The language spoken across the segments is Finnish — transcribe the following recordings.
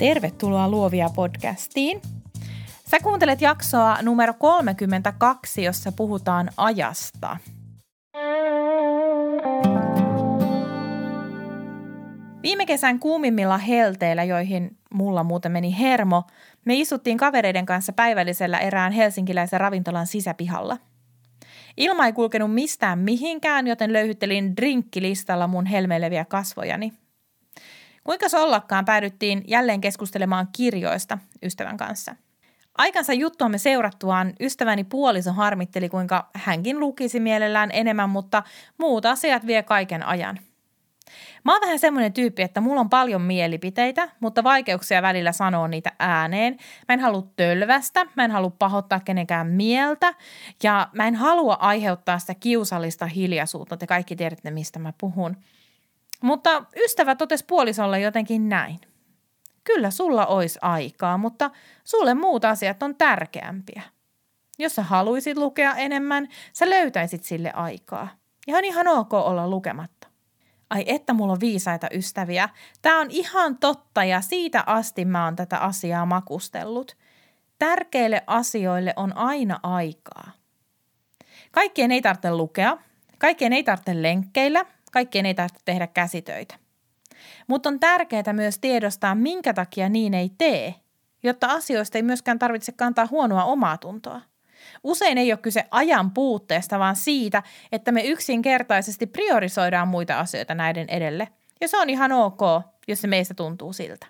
Tervetuloa Luovia podcastiin. Sä kuuntelet jaksoa numero 32, jossa puhutaan ajasta. Viime kesän kuumimmilla helteillä, joihin mulla muuten meni hermo, me istuttiin kavereiden kanssa päivällisellä erään helsinkiläisen ravintolan sisäpihalla. Ilma ei kulkenut mistään mihinkään, joten löyhyttelin drinkkilistalla mun helmeileviä kasvojani – Kuinka ollakaan päädyttiin jälleen keskustelemaan kirjoista ystävän kanssa. Aikansa juttuamme seurattuaan ystäväni puoliso harmitteli, kuinka hänkin lukisi mielellään enemmän, mutta muut asiat vie kaiken ajan. Mä oon vähän semmoinen tyyppi, että mulla on paljon mielipiteitä, mutta vaikeuksia välillä sanoa niitä ääneen. Mä en halua tölvästä, mä en halua pahoittaa kenenkään mieltä ja mä en halua aiheuttaa sitä kiusallista hiljaisuutta. Te kaikki tiedätte, mistä mä puhun – mutta ystävä totesi puolisolle jotenkin näin. Kyllä sulla olisi aikaa, mutta sulle muut asiat on tärkeämpiä. Jos sä haluisit lukea enemmän, sä löytäisit sille aikaa. Ja on ihan ok olla lukematta. Ai että mulla on viisaita ystäviä. Tämä on ihan totta ja siitä asti mä oon tätä asiaa makustellut. Tärkeille asioille on aina aikaa. Kaikkien ei tarvitse lukea, kaikkien ei tarvitse lenkkeillä – Kaikkien ei tarvitse tehdä käsitöitä. Mutta on tärkeää myös tiedostaa, minkä takia niin ei tee, jotta asioista ei myöskään tarvitse kantaa huonoa omaa tuntoa. Usein ei ole kyse ajan puutteesta, vaan siitä, että me yksinkertaisesti priorisoidaan muita asioita näiden edelle. Ja se on ihan ok, jos se meistä tuntuu siltä.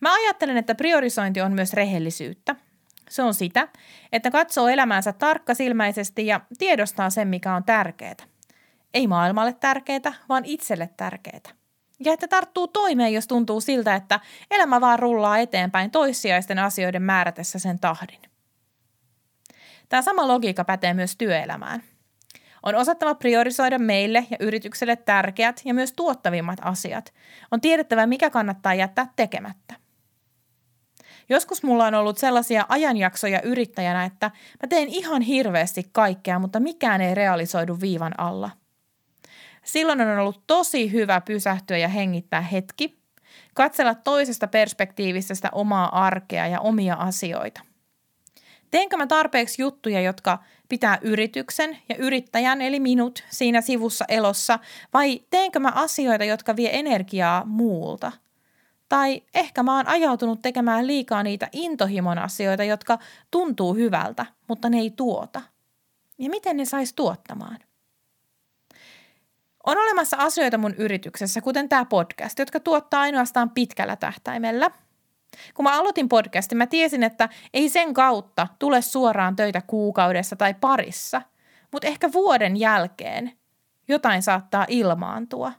Mä ajattelen, että priorisointi on myös rehellisyyttä. Se on sitä, että katsoo elämäänsä tarkkasilmäisesti ja tiedostaa sen, mikä on tärkeää ei maailmalle tärkeää, vaan itselle tärkeää. Ja että tarttuu toimeen, jos tuntuu siltä, että elämä vaan rullaa eteenpäin toissijaisten asioiden määrätessä sen tahdin. Tämä sama logiikka pätee myös työelämään. On osattava priorisoida meille ja yritykselle tärkeät ja myös tuottavimmat asiat. On tiedettävä, mikä kannattaa jättää tekemättä. Joskus mulla on ollut sellaisia ajanjaksoja yrittäjänä, että mä teen ihan hirveästi kaikkea, mutta mikään ei realisoidu viivan alla – Silloin on ollut tosi hyvä pysähtyä ja hengittää hetki, katsella toisesta perspektiivistä sitä omaa arkea ja omia asioita. Teenkö mä tarpeeksi juttuja, jotka pitää yrityksen ja yrittäjän eli minut siinä sivussa elossa vai teenkö mä asioita, jotka vie energiaa muulta? Tai ehkä mä oon ajautunut tekemään liikaa niitä intohimon asioita, jotka tuntuu hyvältä, mutta ne ei tuota. Ja miten ne sais tuottamaan? On olemassa asioita mun yrityksessä, kuten tämä podcast, jotka tuottaa ainoastaan pitkällä tähtäimellä. Kun mä aloitin podcastin, mä tiesin, että ei sen kautta tule suoraan töitä kuukaudessa tai parissa, mutta ehkä vuoden jälkeen jotain saattaa ilmaantua.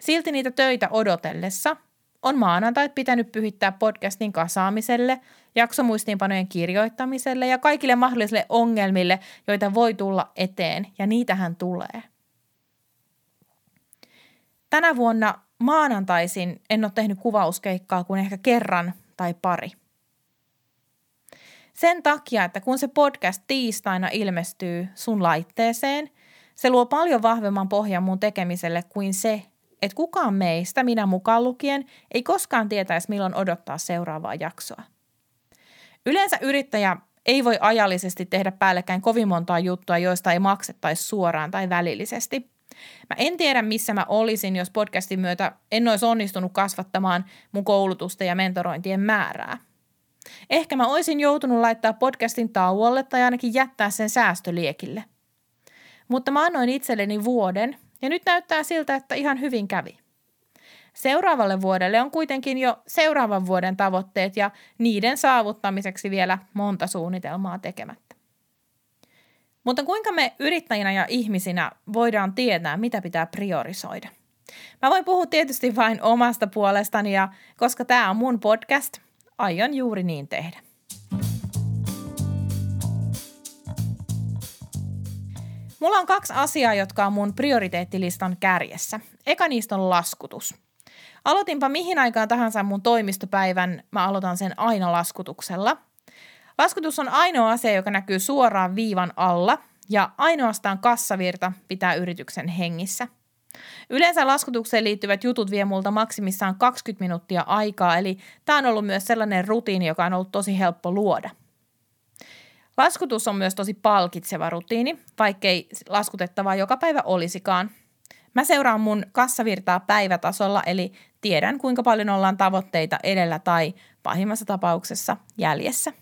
Silti niitä töitä odotellessa on maanantait pitänyt pyhittää podcastin kasaamiselle, jaksomuistiinpanojen kirjoittamiselle ja kaikille mahdollisille ongelmille, joita voi tulla eteen, ja niitähän tulee. Tänä vuonna maanantaisin en ole tehnyt kuvauskeikkaa kuin ehkä kerran tai pari. Sen takia, että kun se podcast tiistaina ilmestyy sun laitteeseen, se luo paljon vahvemman pohjan mun tekemiselle kuin se, että kukaan meistä, minä mukaan lukien, ei koskaan tietäisi milloin odottaa seuraavaa jaksoa. Yleensä yrittäjä ei voi ajallisesti tehdä päällekkäin kovin montaa juttua, joista ei maksettaisi suoraan tai välillisesti. Mä en tiedä, missä mä olisin, jos podcastin myötä en olisi onnistunut kasvattamaan mun koulutusta ja mentorointien määrää. Ehkä mä olisin joutunut laittaa podcastin tauolle tai ainakin jättää sen säästöliekille. Mutta mä annoin itselleni vuoden ja nyt näyttää siltä, että ihan hyvin kävi. Seuraavalle vuodelle on kuitenkin jo seuraavan vuoden tavoitteet ja niiden saavuttamiseksi vielä monta suunnitelmaa tekemättä. Mutta kuinka me yrittäjinä ja ihmisinä voidaan tietää, mitä pitää priorisoida? Mä voin puhua tietysti vain omasta puolestani ja koska tämä on mun podcast, aion juuri niin tehdä. Mulla on kaksi asiaa, jotka on mun prioriteettilistan kärjessä. Eka niistä on laskutus. Aloitinpa mihin aikaan tahansa mun toimistopäivän, mä aloitan sen aina laskutuksella. Laskutus on ainoa asia, joka näkyy suoraan viivan alla ja ainoastaan kassavirta pitää yrityksen hengissä. Yleensä laskutukseen liittyvät jutut vie multa maksimissaan 20 minuuttia aikaa, eli tämä on ollut myös sellainen rutiini, joka on ollut tosi helppo luoda – Laskutus on myös tosi palkitseva rutiini, vaikkei laskutettavaa joka päivä olisikaan. Mä seuraan mun kassavirtaa päivätasolla, eli tiedän kuinka paljon ollaan tavoitteita edellä tai pahimmassa tapauksessa jäljessä.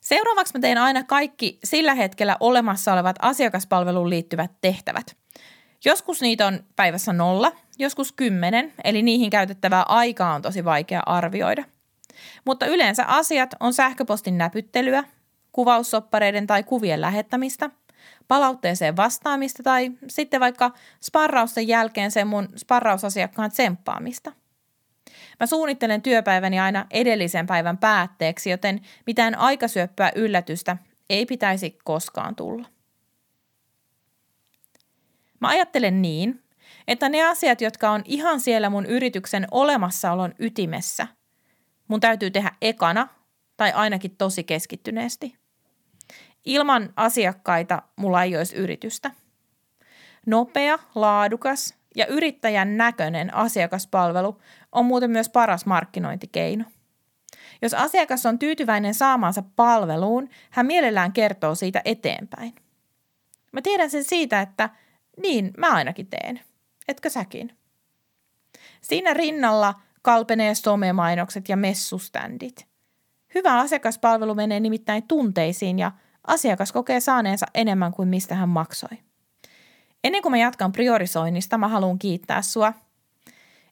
Seuraavaksi mä teen aina kaikki sillä hetkellä olemassa olevat asiakaspalveluun liittyvät tehtävät. Joskus niitä on päivässä nolla, joskus kymmenen, eli niihin käytettävää aikaa on tosi vaikea arvioida – mutta yleensä asiat on sähköpostin näpyttelyä, kuvaussoppareiden tai kuvien lähettämistä, palautteeseen vastaamista tai sitten vaikka sparrausten jälkeen sen mun sparrausasiakkaan tsemppaamista. Mä suunnittelen työpäiväni aina edellisen päivän päätteeksi, joten mitään aikasyöppöä yllätystä ei pitäisi koskaan tulla. Mä ajattelen niin, että ne asiat, jotka on ihan siellä mun yrityksen olemassaolon ytimessä – mun täytyy tehdä ekana tai ainakin tosi keskittyneesti. Ilman asiakkaita mulla ei olisi yritystä. Nopea, laadukas ja yrittäjän näköinen asiakaspalvelu on muuten myös paras markkinointikeino. Jos asiakas on tyytyväinen saamaansa palveluun, hän mielellään kertoo siitä eteenpäin. Mä tiedän sen siitä, että niin mä ainakin teen. Etkö säkin? Siinä rinnalla – kalpenee somemainokset ja messuständit. Hyvä asiakaspalvelu menee nimittäin tunteisiin ja asiakas kokee saaneensa enemmän kuin mistä hän maksoi. Ennen kuin mä jatkan priorisoinnista, mä haluan kiittää sua.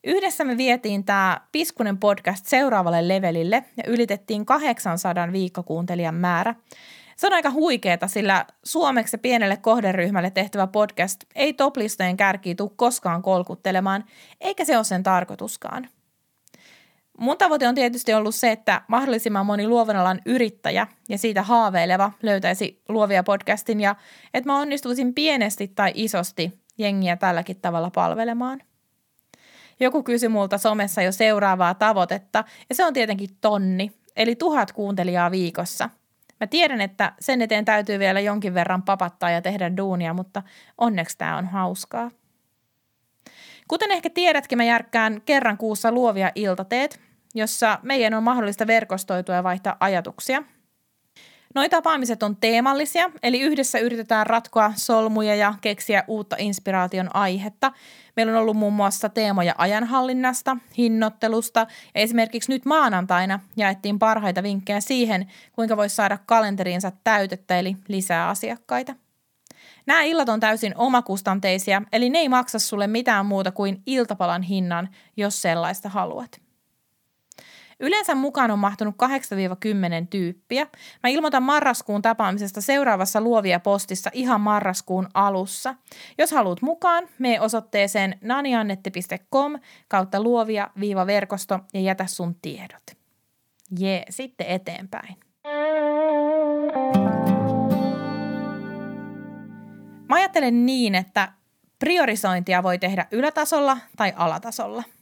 Yhdessä me vietiin tämä Piskunen podcast seuraavalle levelille ja ylitettiin 800 viikkokuuntelijan määrä. Se on aika huikeeta, sillä suomeksi pienelle kohderyhmälle tehtävä podcast ei toplistojen kärkiin tule koskaan kolkuttelemaan, eikä se ole sen tarkoituskaan. Mun tavoite on tietysti ollut se, että mahdollisimman moni luovan alan yrittäjä ja siitä haaveileva löytäisi luovia podcastin ja että mä onnistuisin pienesti tai isosti jengiä tälläkin tavalla palvelemaan. Joku kysyi multa somessa jo seuraavaa tavoitetta ja se on tietenkin tonni, eli tuhat kuuntelijaa viikossa. Mä tiedän, että sen eteen täytyy vielä jonkin verran papattaa ja tehdä duunia, mutta onneksi tämä on hauskaa. Kuten ehkä tiedätkin, mä järkkään kerran kuussa luovia iltateet, jossa meidän on mahdollista verkostoitua ja vaihtaa ajatuksia. Noi tapaamiset on teemallisia, eli yhdessä yritetään ratkoa solmuja ja keksiä uutta inspiraation aihetta. Meillä on ollut muun muassa teemoja ajanhallinnasta, hinnoittelusta ja esimerkiksi nyt maanantaina jaettiin parhaita vinkkejä siihen, kuinka voisi saada kalenteriinsa täytettä eli lisää asiakkaita. Nämä illat on täysin omakustanteisia, eli ne ei maksa sulle mitään muuta kuin iltapalan hinnan, jos sellaista haluat. Yleensä mukaan on mahtunut 8-10 tyyppiä. Mä ilmoitan marraskuun tapaamisesta seuraavassa luovia postissa ihan marraskuun alussa. Jos haluat mukaan, me osoitteeseen naniannetti.com kautta luovia-verkosto ja jätä sun tiedot. Jee, sitten eteenpäin. Mä ajattelen niin, että priorisointia voi tehdä ylätasolla tai alatasolla –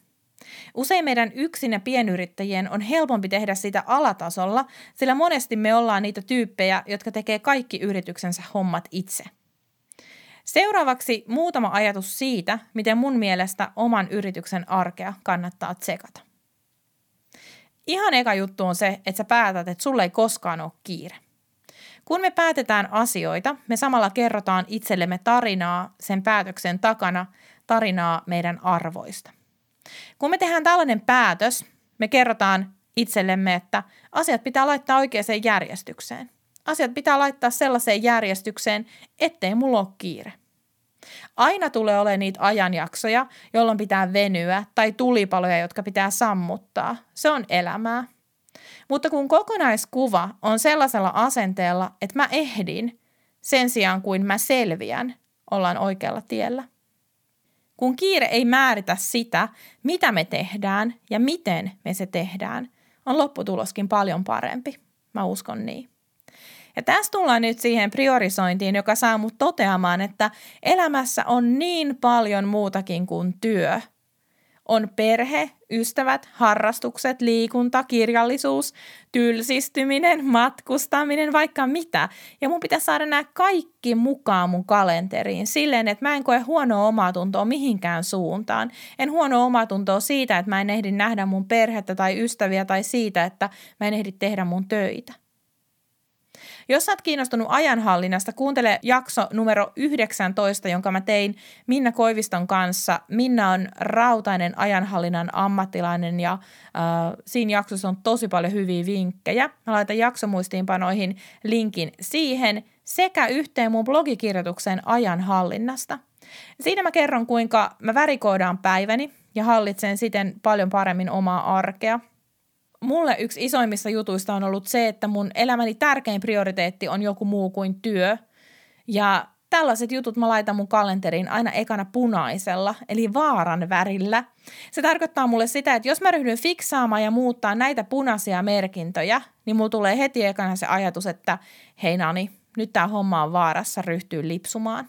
Usein meidän yksin ja pienyrittäjien on helpompi tehdä sitä alatasolla, sillä monesti me ollaan niitä tyyppejä, jotka tekee kaikki yrityksensä hommat itse. Seuraavaksi muutama ajatus siitä, miten mun mielestä oman yrityksen arkea kannattaa tsekata. Ihan eka juttu on se, että sä päätät, että sulle ei koskaan ole kiire. Kun me päätetään asioita, me samalla kerrotaan itsellemme tarinaa sen päätöksen takana, tarinaa meidän arvoista – kun me tehdään tällainen päätös, me kerrotaan itsellemme, että asiat pitää laittaa oikeaan järjestykseen. Asiat pitää laittaa sellaiseen järjestykseen, ettei mulla ole kiire. Aina tulee olemaan niitä ajanjaksoja, jolloin pitää venyä tai tulipaloja, jotka pitää sammuttaa. Se on elämää. Mutta kun kokonaiskuva on sellaisella asenteella, että mä ehdin sen sijaan kuin mä selviän, ollaan oikealla tiellä. Kun kiire ei määritä sitä, mitä me tehdään ja miten me se tehdään, on lopputuloskin paljon parempi. Mä uskon niin. Ja tässä tullaan nyt siihen priorisointiin, joka saa mut toteamaan, että elämässä on niin paljon muutakin kuin työ – on perhe, ystävät, harrastukset, liikunta, kirjallisuus, tylsistyminen, matkustaminen, vaikka mitä. Ja mun pitäisi saada nämä kaikki mukaan mun kalenteriin silleen, että mä en koe huonoa omatuntoa mihinkään suuntaan. En huonoa omatuntoa siitä, että mä en ehdi nähdä mun perhettä tai ystäviä tai siitä, että mä en ehdi tehdä mun töitä. Jos olet kiinnostunut ajanhallinnasta, kuuntele jakso numero 19, jonka mä tein Minna Koiviston kanssa. Minna on rautainen ajanhallinnan ammattilainen ja äh, siinä jaksossa on tosi paljon hyviä vinkkejä. Mä laitan jaksomuistiinpanoihin linkin siihen sekä yhteen mun blogikirjoitukseen ajanhallinnasta. Siinä mä kerron, kuinka mä värikoidaan päiväni ja hallitsen siten paljon paremmin omaa arkea – mulle yksi isoimmista jutuista on ollut se, että mun elämäni tärkein prioriteetti on joku muu kuin työ. Ja tällaiset jutut mä laitan mun kalenteriin aina ekana punaisella, eli vaaran värillä. Se tarkoittaa mulle sitä, että jos mä ryhdyn fiksaamaan ja muuttaa näitä punaisia merkintöjä, niin mulla tulee heti ekana se ajatus, että hei Nani, nyt tää homma on vaarassa ryhtyy lipsumaan.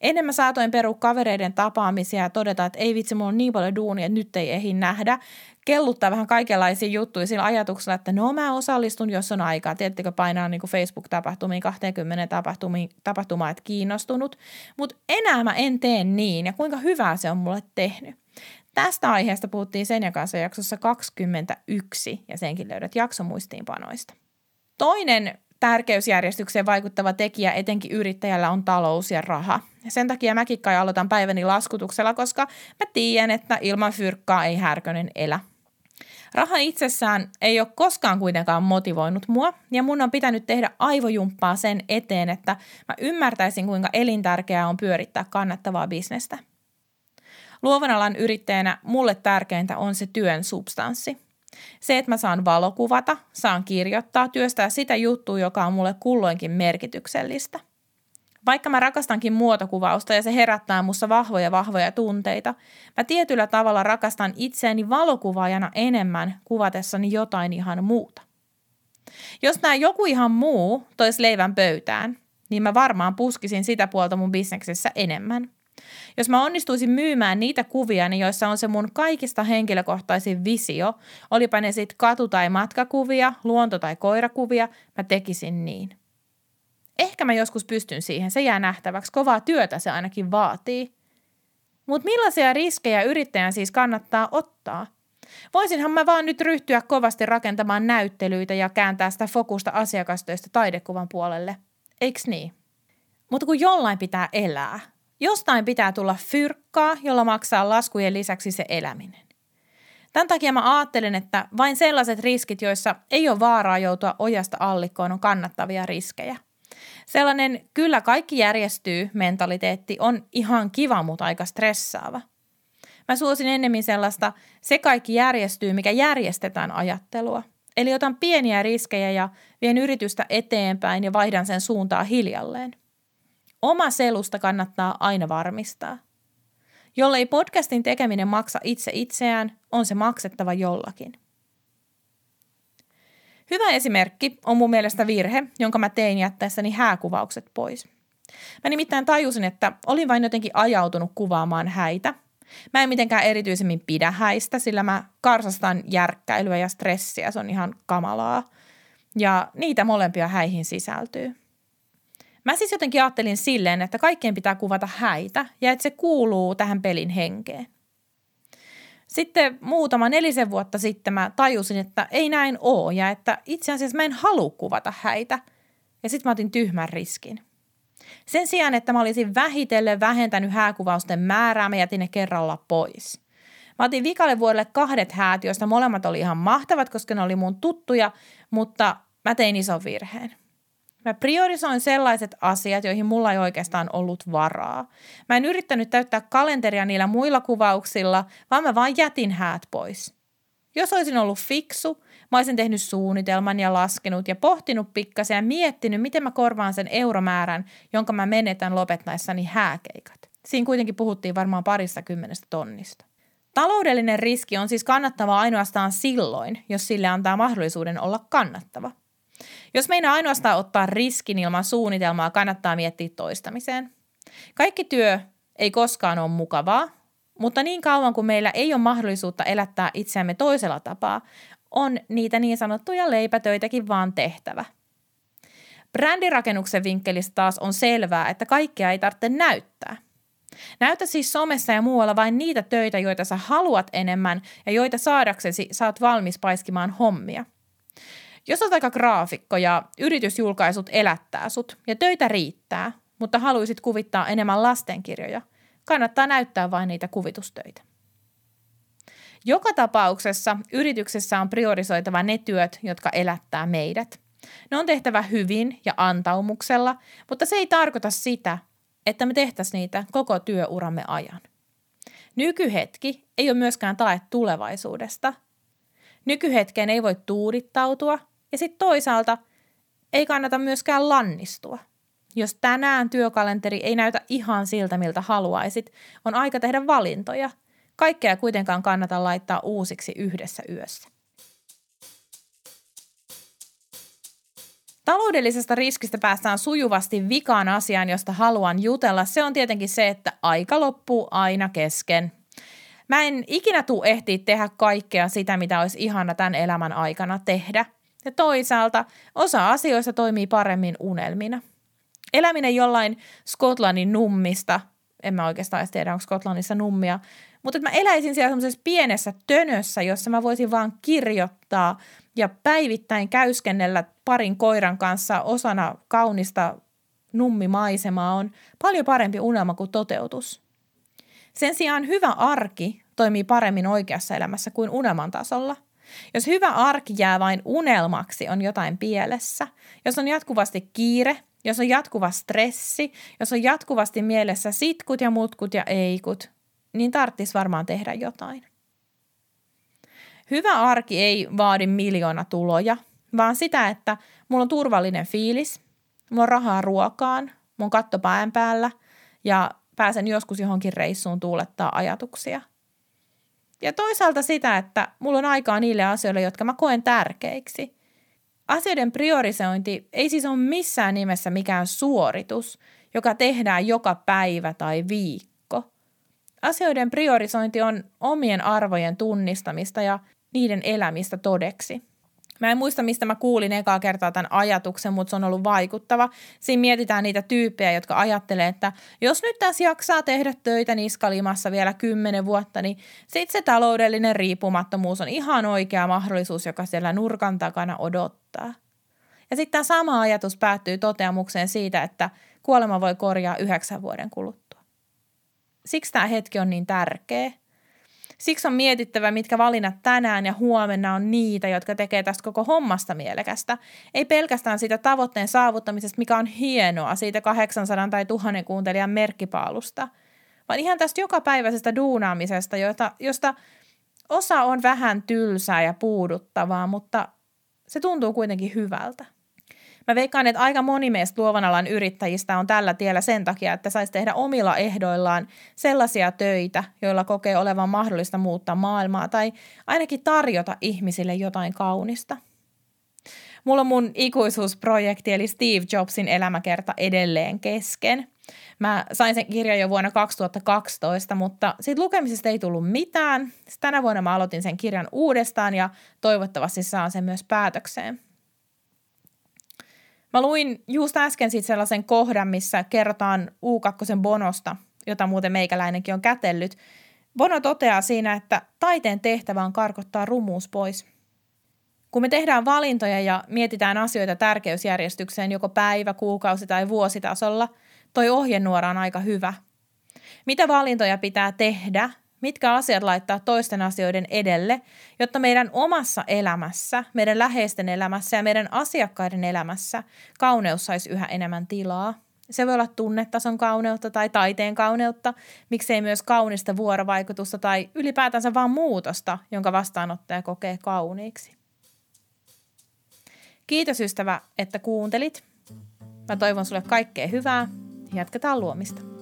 Ennen mä saatoin peru kavereiden tapaamisia ja todeta, että ei vitsi, mulla on niin paljon duunia, että nyt ei ehdi nähdä. Kelluttaa vähän kaikenlaisia juttuja sillä ajatuksella, että no mä osallistun, jos on aikaa. Tiedättekö, painaa niin Facebook-tapahtumiin, 20 tapahtumiin, tapahtumaa, että kiinnostunut. Mutta enää mä en tee niin ja kuinka hyvää se on mulle tehnyt. Tästä aiheesta puhuttiin sen kanssa jaksossa 21 ja senkin löydät jaksomuistiinpanoista. Toinen tärkeysjärjestykseen vaikuttava tekijä etenkin yrittäjällä on talous ja raha. Sen takia mäkin kai aloitan päiväni laskutuksella, koska mä tiedän, että ilman fyrkkaa ei härkönen elä. Raha itsessään ei ole koskaan kuitenkaan motivoinut mua ja mun on pitänyt tehdä aivojumppaa sen eteen, että mä ymmärtäisin kuinka elintärkeää on pyörittää kannattavaa bisnestä. Luovan alan yrittäjänä mulle tärkeintä on se työn substanssi. Se, että mä saan valokuvata, saan kirjoittaa, työstää sitä juttua, joka on mulle kulloinkin merkityksellistä. Vaikka mä rakastankin muotokuvausta ja se herättää mussa vahvoja vahvoja tunteita, mä tietyllä tavalla rakastan itseäni valokuvaajana enemmän kuvatessani jotain ihan muuta. Jos nämä joku ihan muu tois leivän pöytään, niin mä varmaan puskisin sitä puolta mun bisneksessä enemmän – jos mä onnistuisin myymään niitä kuvia, niin joissa on se mun kaikista henkilökohtaisin visio, olipa ne sitten katu- tai matkakuvia, luonto- tai koirakuvia, mä tekisin niin. Ehkä mä joskus pystyn siihen, se jää nähtäväksi, kovaa työtä se ainakin vaatii. Mutta millaisia riskejä yrittäjän siis kannattaa ottaa? Voisinhan mä vaan nyt ryhtyä kovasti rakentamaan näyttelyitä ja kääntää sitä fokusta asiakastöistä taidekuvan puolelle. Eiks niin? Mutta kun jollain pitää elää, Jostain pitää tulla fyrkkaa, jolla maksaa laskujen lisäksi se eläminen. Tämän takia mä ajattelen, että vain sellaiset riskit, joissa ei ole vaaraa joutua ojasta allikkoon, on kannattavia riskejä. Sellainen kyllä kaikki järjestyy mentaliteetti on ihan kiva, mutta aika stressaava. Mä suosin ennemmin sellaista se kaikki järjestyy, mikä järjestetään ajattelua. Eli otan pieniä riskejä ja vien yritystä eteenpäin ja vaihdan sen suuntaa hiljalleen. Oma selusta kannattaa aina varmistaa. Jollei podcastin tekeminen maksa itse itseään, on se maksettava jollakin. Hyvä esimerkki on mun mielestä virhe, jonka mä tein jättäessäni hääkuvaukset pois. Mä nimittäin tajusin, että olin vain jotenkin ajautunut kuvaamaan häitä. Mä en mitenkään erityisemmin pidä häistä, sillä mä karsastan järkkäilyä ja stressiä, se on ihan kamalaa. Ja niitä molempia häihin sisältyy. Mä siis jotenkin ajattelin silleen, että kaikkien pitää kuvata häitä ja että se kuuluu tähän pelin henkeen. Sitten muutama nelisen vuotta sitten mä tajusin, että ei näin oo ja että itse asiassa mä en halua kuvata häitä. Ja sitten mä otin tyhmän riskin. Sen sijaan, että mä olisin vähitellen vähentänyt hääkuvausten määrää, mä jätin ne kerralla pois. Mä otin vikalle vuodelle kahdet häät, joista molemmat oli ihan mahtavat, koska ne oli mun tuttuja, mutta mä tein ison virheen. Mä priorisoin sellaiset asiat, joihin mulla ei oikeastaan ollut varaa. Mä en yrittänyt täyttää kalenteria niillä muilla kuvauksilla, vaan mä vaan jätin häät pois. Jos olisin ollut fiksu, mä olisin tehnyt suunnitelman ja laskenut ja pohtinut pikkasen ja miettinyt, miten mä korvaan sen euromäärän, jonka mä menetän lopettaessani hääkeikat. Siinä kuitenkin puhuttiin varmaan parista kymmenestä tonnista. Taloudellinen riski on siis kannattava ainoastaan silloin, jos sille antaa mahdollisuuden olla kannattava. Jos meinaa ainoastaan ottaa riskin ilman suunnitelmaa, kannattaa miettiä toistamiseen. Kaikki työ ei koskaan ole mukavaa, mutta niin kauan kuin meillä ei ole mahdollisuutta elättää itseämme toisella tapaa, on niitä niin sanottuja leipätöitäkin vaan tehtävä. Brändirakennuksen vinkkelistä taas on selvää, että kaikkea ei tarvitse näyttää. Näytä siis somessa ja muualla vain niitä töitä, joita sä haluat enemmän ja joita saadaksesi saat valmis paiskimaan hommia. Jos olet aika graafikko ja yritysjulkaisut elättää sut ja töitä riittää, mutta haluaisit kuvittaa enemmän lastenkirjoja, kannattaa näyttää vain niitä kuvitustöitä. Joka tapauksessa yrityksessä on priorisoitava ne työt, jotka elättää meidät. Ne on tehtävä hyvin ja antaumuksella, mutta se ei tarkoita sitä, että me tehtäisiin niitä koko työuramme ajan. Nykyhetki ei ole myöskään tae tulevaisuudesta. Nykyhetkeen ei voi tuudittautua ja sitten toisaalta ei kannata myöskään lannistua. Jos tänään työkalenteri ei näytä ihan siltä, miltä haluaisit, on aika tehdä valintoja. Kaikkea kuitenkaan kannata laittaa uusiksi yhdessä yössä. Taloudellisesta riskistä päästään sujuvasti vikaan asiaan, josta haluan jutella. Se on tietenkin se, että aika loppuu aina kesken. Mä en ikinä tuu ehtiä tehdä kaikkea sitä, mitä olisi ihana tämän elämän aikana tehdä. Ja toisaalta osa asioista toimii paremmin unelmina. Eläminen jollain Skotlannin nummista, en mä oikeastaan edes tiedä, onko Skotlannissa nummia, mutta että mä eläisin siellä semmoisessa pienessä tönössä, jossa mä voisin vaan kirjoittaa ja päivittäin käyskennellä parin koiran kanssa osana kaunista nummimaisemaa on paljon parempi unelma kuin toteutus. Sen sijaan hyvä arki toimii paremmin oikeassa elämässä kuin unelman tasolla. Jos hyvä arki jää vain unelmaksi, on jotain pielessä. Jos on jatkuvasti kiire, jos on jatkuva stressi, jos on jatkuvasti mielessä sitkut ja mutkut ja eikut, niin tarttis varmaan tehdä jotain. Hyvä arki ei vaadi miljoona tuloja, vaan sitä, että mulla on turvallinen fiilis, mulla on rahaa ruokaan, mun katto pään päällä ja pääsen joskus johonkin reissuun tuulettaa ajatuksia. Ja toisaalta sitä, että mulla on aikaa niille asioille, jotka mä koen tärkeiksi. Asioiden priorisointi ei siis ole missään nimessä mikään suoritus, joka tehdään joka päivä tai viikko. Asioiden priorisointi on omien arvojen tunnistamista ja niiden elämistä todeksi. Mä en muista, mistä mä kuulin ekaa kertaa tämän ajatuksen, mutta se on ollut vaikuttava. Siinä mietitään niitä tyyppejä, jotka ajattelee, että jos nyt tässä jaksaa tehdä töitä niskalimassa vielä kymmenen vuotta, niin sitten se taloudellinen riippumattomuus on ihan oikea mahdollisuus, joka siellä nurkan takana odottaa. Ja sitten tämä sama ajatus päättyy toteamukseen siitä, että kuolema voi korjaa yhdeksän vuoden kuluttua. Siksi tämä hetki on niin tärkeä – Siksi on mietittävä, mitkä valinnat tänään ja huomenna on niitä, jotka tekee tästä koko hommasta mielekästä. Ei pelkästään siitä tavoitteen saavuttamisesta, mikä on hienoa, siitä 800 tai 1000 kuuntelijan merkkipaalusta, vaan ihan tästä jokapäiväisestä duunaamisesta, jota, josta osa on vähän tylsää ja puuduttavaa, mutta se tuntuu kuitenkin hyvältä. Mä veikkaan, että aika moni meistä luovan alan yrittäjistä on tällä tiellä sen takia, että saisi tehdä omilla ehdoillaan sellaisia töitä, joilla kokee olevan mahdollista muuttaa maailmaa tai ainakin tarjota ihmisille jotain kaunista. Mulla on mun ikuisuusprojekti eli Steve Jobsin elämäkerta edelleen kesken. Mä sain sen kirjan jo vuonna 2012, mutta siitä lukemisesta ei tullut mitään. Tänä vuonna mä aloitin sen kirjan uudestaan ja toivottavasti saan sen myös päätökseen. Mä luin just äsken sitten sellaisen kohdan, missä kerrotaan U2 Bonosta, jota muuten meikäläinenkin on kätellyt. Bono toteaa siinä, että taiteen tehtävä on karkottaa rumuus pois. Kun me tehdään valintoja ja mietitään asioita tärkeysjärjestykseen joko päivä, kuukausi tai vuositasolla, toi ohjenuora on aika hyvä. Mitä valintoja pitää tehdä mitkä asiat laittaa toisten asioiden edelle, jotta meidän omassa elämässä, meidän läheisten elämässä ja meidän asiakkaiden elämässä kauneus saisi yhä enemmän tilaa. Se voi olla tunnetason kauneutta tai taiteen kauneutta, miksei myös kaunista vuorovaikutusta tai ylipäätänsä vain muutosta, jonka vastaanottaja kokee kauniiksi. Kiitos ystävä, että kuuntelit. Mä toivon sulle kaikkea hyvää. Jatketaan luomista.